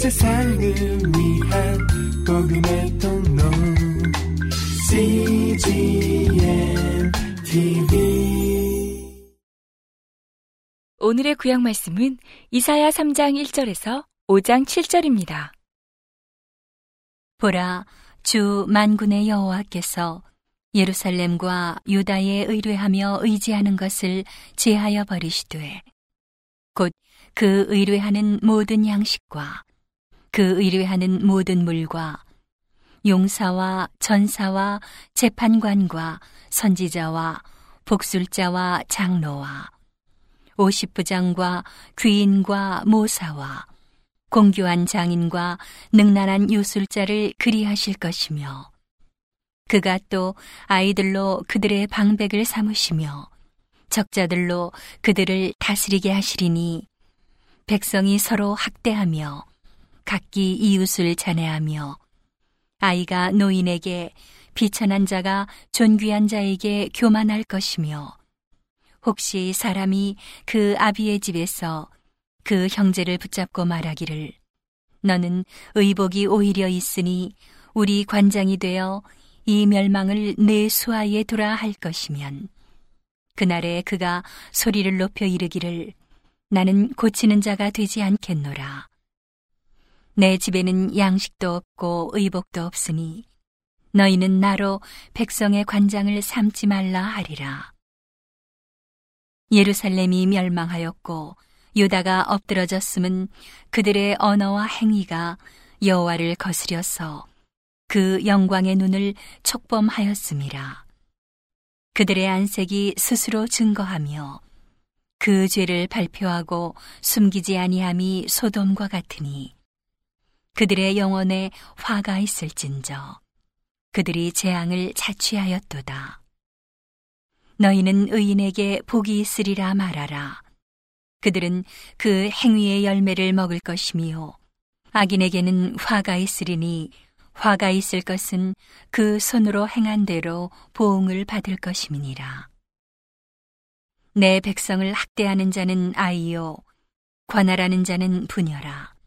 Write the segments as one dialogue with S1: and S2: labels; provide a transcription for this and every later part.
S1: 세상을 위한 복음의 통로 CGM TV
S2: 오늘의 구약 말씀은 이사야 3장 1절에서 5장 7절입니다.
S3: 보라 주 만군의 여호와께서 예루살렘과 유다에 의뢰하며 의지하는 것을 제하여 버리시되 곧 그 의뢰하는 모든 양식과 그 의뢰하는 모든 물과 용사와 전사와 재판관과 선지자와 복술자와 장로와 오십부장과 귀인과 모사와 공교한 장인과 능란한 요술자를 그리하실 것이며 그가 또 아이들로 그들의 방백을 삼으시며 적자들로 그들을 다스리게 하시리니 백성이 서로 학대하며 각기 이웃을 잔해하며 아이가 노인에게 비천한 자가 존귀한 자에게 교만할 것이며 혹시 사람이 그 아비의 집에서 그 형제를 붙잡고 말하기를 너는 의복이 오히려 있으니 우리 관장이 되어 이 멸망을 내 수하에 두라 할 것이면 그날에 그가 소리를 높여 이르기를 나는 고치는 자가 되지 않겠노라. 내 집에는 양식도 없고 의복도 없으니 너희는 나로 백성의 관장을 삼지 말라 하리라. 예루살렘이 멸망하였고 유다가 엎드러졌음은 그들의 언어와 행위가 여호와를 거스려서 그 영광의 눈을 촉범하였음이라. 그들의 안색이 스스로 증거하며 그 죄를 발표하고 숨기지 아니함이 소돔과 같으니 그들의 영혼에 화가 있을진저 그들이 재앙을 자취하였도다. 너희는 의인에게 복이 있으리라 말하라. 그들은 그 행위의 열매를 먹을 것이미요. 악인에게는 화가 있으리니 화가 있을 것은 그 손으로 행한 대로 보응을 받을 것임이니라. 내 백성을 학대하는 자는 아이요, 관할하는 자는 부녀라.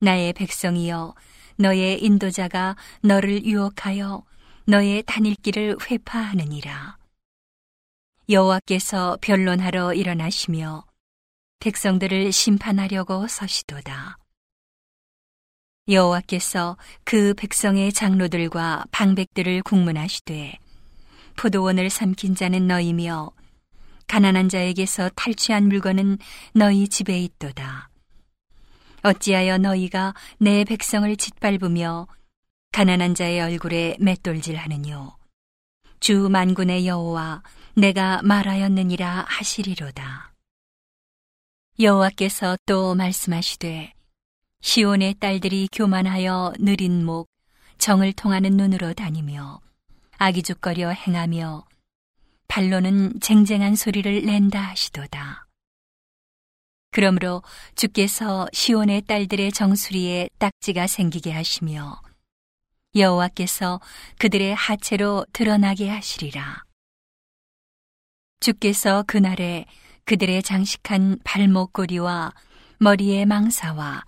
S3: 나의 백성이여, 너의 인도자가 너를 유혹하여 너의 다닐길을 회파하느니라. 여호와께서 변론하러 일어나시며 백성들을 심판하려고 서시도다. 여호와께서 그 백성의 장로들과 방백들을 국문하시되 포도원을 삼킨 자는 너희며 가난한 자에게서 탈취한 물건은 너희 집에 있도다. 어찌하여 너희가 내 백성을 짓밟으며 가난한 자의 얼굴에 맷돌질 하느뇨. 주 만군의 여호와 내가 말하였느니라 하시리로다. 여호와께서 또 말씀하시되 시온의 딸들이 교만하여 느린 목 정을 통하는 눈으로 다니며 아기죽거려 행하며 발로는 쟁쟁한 소리를 낸다 하시도다. 그러므로 주께서 시온의 딸들의 정수리에 딱지가 생기게 하시며 여호와께서 그들의 하체로 드러나게 하시리라. 주께서 그날에 그들의 장식한 발목고리와 머리의 망사와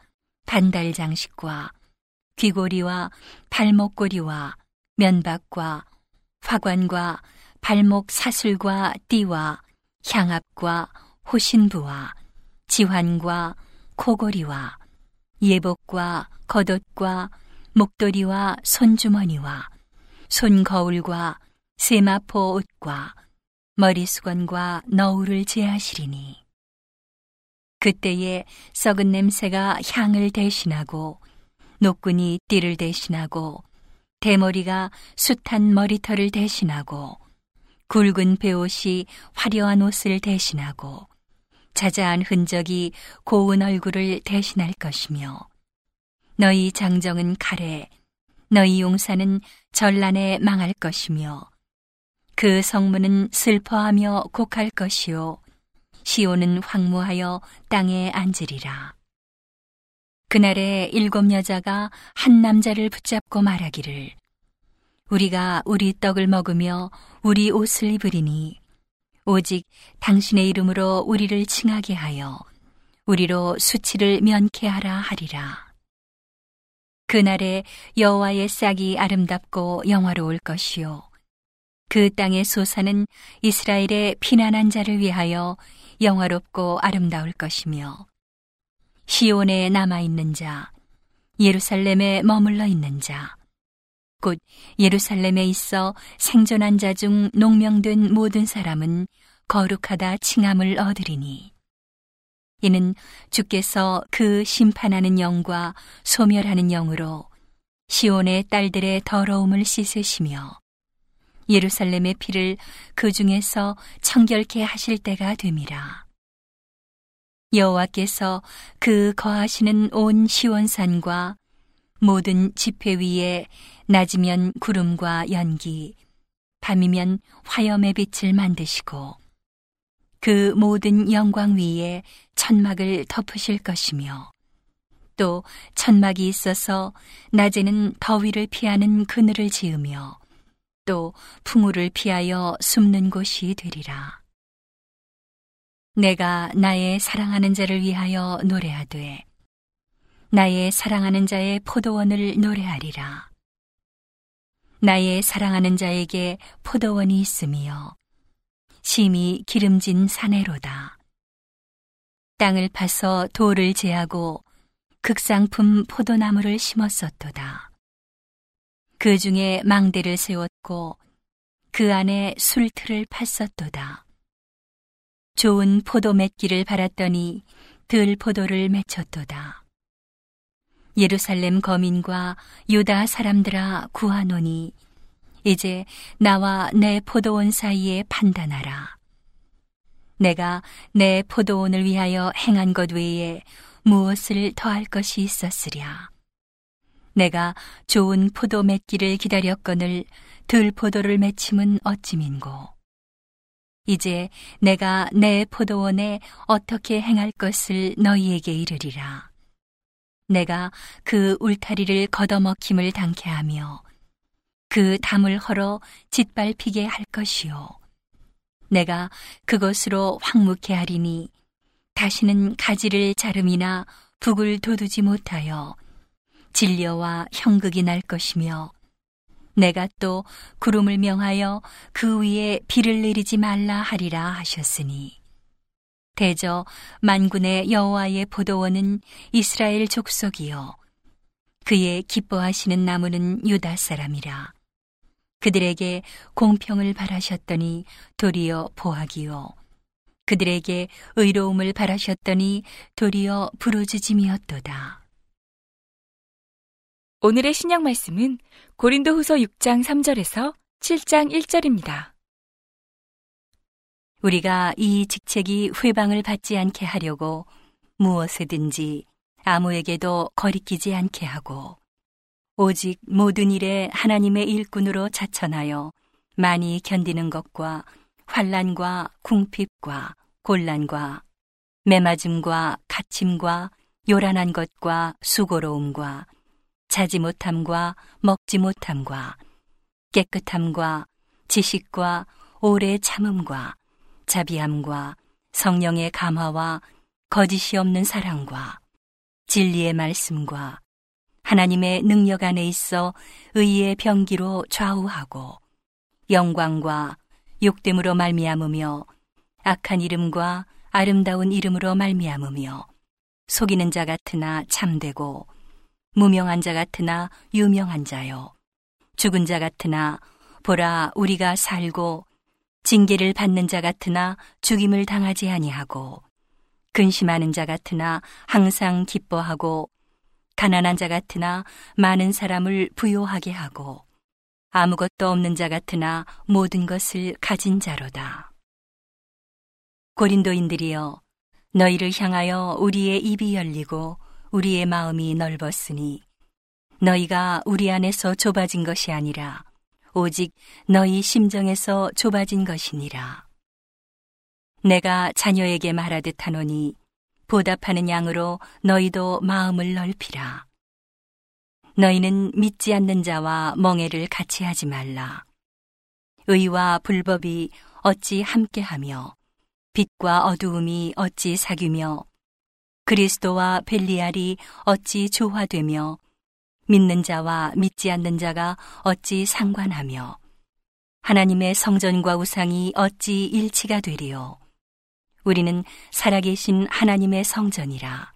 S3: 반달 장식과 귀고리와 발목고리와 면박과 화관과 발목 사슬과 띠와 향압과 호신부와 지환과 코고리와 예복과 겉옷과 목도리와 손주머니와 손거울과 세마포 옷과 머리수건과 너울을 제하시리니 그때에 썩은 냄새가 향을 대신하고 노끈이 띠를 대신하고 대머리가 숱한 머리털을 대신하고 굵은 배옷이 화려한 옷을 대신하고 자자한 흔적이 고운 얼굴을 대신할 것이며 너희 장정은 칼에 너희 용사는 전란에 망할 것이며 그 성문은 슬퍼하며 곡할 것이요 시온은 황무하여 땅에 앉으리라. 그날에 일곱 여자가 한 남자를 붙잡고 말하기를 우리가 우리 떡을 먹으며 우리 옷을 입으리니 오직 당신의 이름으로 우리를 칭하게 하여 우리로 수치를 면케 하라 하리라. 그날에 여호와의 싹이 아름답고 영화로울 것이요 그 땅의 소사는 이스라엘의 피난한 자를 위하여 영화롭고 아름다울 것이며 시온에 남아 있는 자 예루살렘에 머물러 있는 자 곧 예루살렘에 있어 생존한 자 중 농명된 모든 사람은 거룩하다 칭함을 얻으리니 이는 주께서 그 심판하는 영과 소멸하는 영으로 시온의 딸들의 더러움을 씻으시며 예루살렘의 피를 그 중에서 청결케 하실 때가 됨이라. 여호와께서 그 거하시는 온 시온산과 모든 지폐 위에 낮이면 구름과 연기, 밤이면 화염의 빛을 만드시고 그 모든 영광 위에 천막을 덮으실 것이며 또 천막이 있어서 낮에는 더위를 피하는 그늘을 지으며 또 풍우를 피하여 숨는 곳이 되리라. 내가 나의 사랑하는 자를 위하여 노래하되 나의 사랑하는 자의 포도원을 노래하리라. 나의 사랑하는 자에게 포도원이 있으며 심히 기름진 사내로다. 땅을 파서 돌을 제하고 극상품 포도나무를 심었었도다. 그 중에 망대를 세웠고 그 안에 술틀을 팠었도다. 좋은 포도 맺기를 바랐더니 들 포도를 맺혔도다. 예루살렘 거민과 유다 사람들아 구하노니 이제 나와 내 포도원 사이에 판단하라. 내가 내 포도원을 위하여 행한 것 외에 무엇을 더할 것이 있었으랴. 내가 좋은 포도 맺기를 기다렸거늘 들 포도를 맺힘은 어찌민고. 이제 내가 내 포도원에 어떻게 행할 것을 너희에게 이르리라. 내가 그 울타리를 걷어먹힘을 당케 하며 그 담을 헐어 짓밟히게 할 것이요. 내가 그것으로 황무케 하리니 다시는 가지를 자름이나 북을 돋우지 못하여 진려와 형극이 날 것이며 내가 또 구름을 명하여 그 위에 비를 내리지 말라 하리라 하셨으니 대저 만군의 여호와의 보도원은 이스라엘 족속이요 그의 기뻐하시는 나무는 유다 사람이라 그들에게 공평을 바라셨더니 도리어 보하기요 그들에게 의로움을 바라셨더니 도리어 부르짖음이었도다.
S2: 오늘의 신약 말씀은 고린도 후서 6장 3절에서 7장 1절입니다.
S3: 우리가 이 직책이 회방을 받지 않게 하려고 무엇이든지 아무에게도 거리끼지 않게 하고 오직 모든 일에 하나님의 일꾼으로 자천하여 많이 견디는 것과 환란과 궁핍과 곤란과 매맞음과 갇힘과 요란한 것과 수고로움과 자지 못함과 먹지 못함과 깨끗함과 지식과 오래 참음과 자비함과 성령의 감화와 거짓이 없는 사랑과 진리의 말씀과 하나님의 능력 안에 있어 의의 병기로 좌우하고 영광과 욕됨으로 말미암으며 악한 이름과 아름다운 이름으로 말미암으며 속이는 자 같으나 참되고 무명한 자 같으나 유명한 자요. 죽은 자 같으나 보라 우리가 살고 징계를 받는 자 같으나 죽임을 당하지 아니하고 근심하는 자 같으나 항상 기뻐하고 가난한 자 같으나 많은 사람을 부요하게 하고 아무것도 없는 자 같으나 모든 것을 가진 자로다. 고린도인들이여 너희를 향하여 우리의 입이 열리고 우리의 마음이 넓었으니 너희가 우리 안에서 좁아진 것이 아니라 오직 너희 심정에서 좁아진 것이니라. 내가 자녀에게 말하듯 하노니 보답하는 양으로 너희도 마음을 넓히라. 너희는 믿지 않는 자와 멍해를 같이 하지 말라. 의와 불법이 어찌 함께하며 빛과 어두움이 어찌 사귀며 그리스도와 벨리알이 어찌 조화되며 믿는 자와 믿지 않는 자가 어찌 상관하며 하나님의 성전과 우상이 어찌 일치가 되리요. 우리는 살아계신 하나님의 성전이라.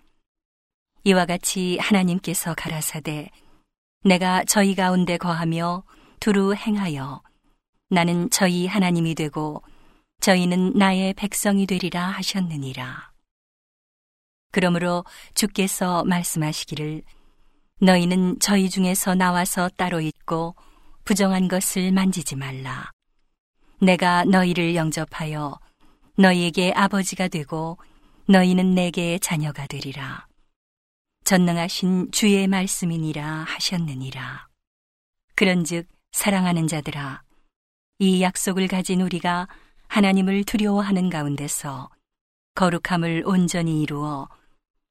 S3: 이와 같이 하나님께서 가라사대 내가 저희 가운데 거하며 두루 행하여 나는 저희 하나님이 되고 저희는 나의 백성이 되리라 하셨느니라. 그러므로 주께서 말씀하시기를 너희는 저희 중에서 나와서 따로 있고 부정한 것을 만지지 말라. 내가 너희를 영접하여 너희에게 아버지가 되고 너희는 내게 자녀가 되리라. 전능하신 주의 말씀이니라 하셨느니라. 그런즉 사랑하는 자들아 이 약속을 가진 우리가 하나님을 두려워하는 가운데서 거룩함을 온전히 이루어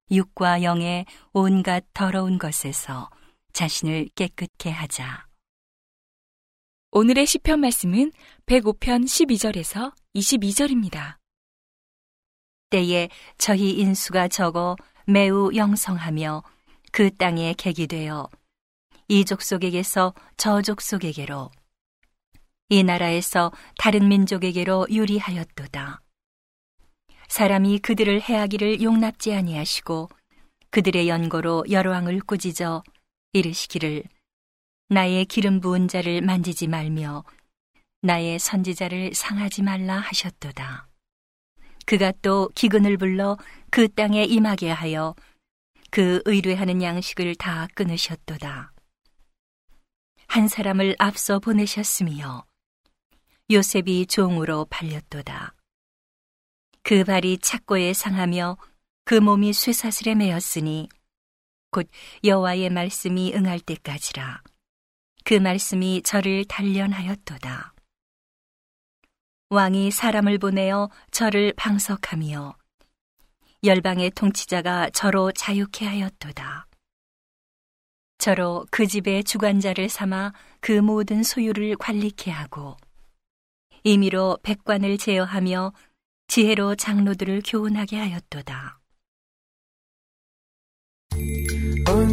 S3: 육과 영의 온갖 더러운 것에서 자신을 깨끗게 하자.
S2: 오늘의 시편 말씀은 105편 12절에서 22절입니다.
S3: 때에 저희 인수가 적어 매우 영성하며 그 땅에 객이 되어 이 족속에게서 저 족속에게로 이 나라에서 다른 민족에게로 유리하였도다. 사람이 그들을 해하기를 용납지 아니하시고 그들의 연고로 열왕을 꾸짖어 이르시기를 나의 기름 부은 자를 만지지 말며 나의 선지자를 상하지 말라 하셨도다. 그가 또 기근을 불러 그 땅에 임하게 하여 그 의뢰하는 양식을 다 끊으셨도다. 한 사람을 앞서 보내셨으며 요셉이 종으로 팔렸도다. 그 발이 착고에 상하며 그 몸이 쇠사슬에 매였으니 곧 여호와의 말씀이 응할 때까지라. 그 말씀이 저를 단련하였도다. 왕이 사람을 보내어 저를 방석하며 열방의 통치자가 저로 자유케 하였도다. 저로 그 집의 주관자를 삼아 그 모든 소유를 관리케 하고 임의로 백관을 제어하며 지혜로 장로들을 교훈하게 하였도다.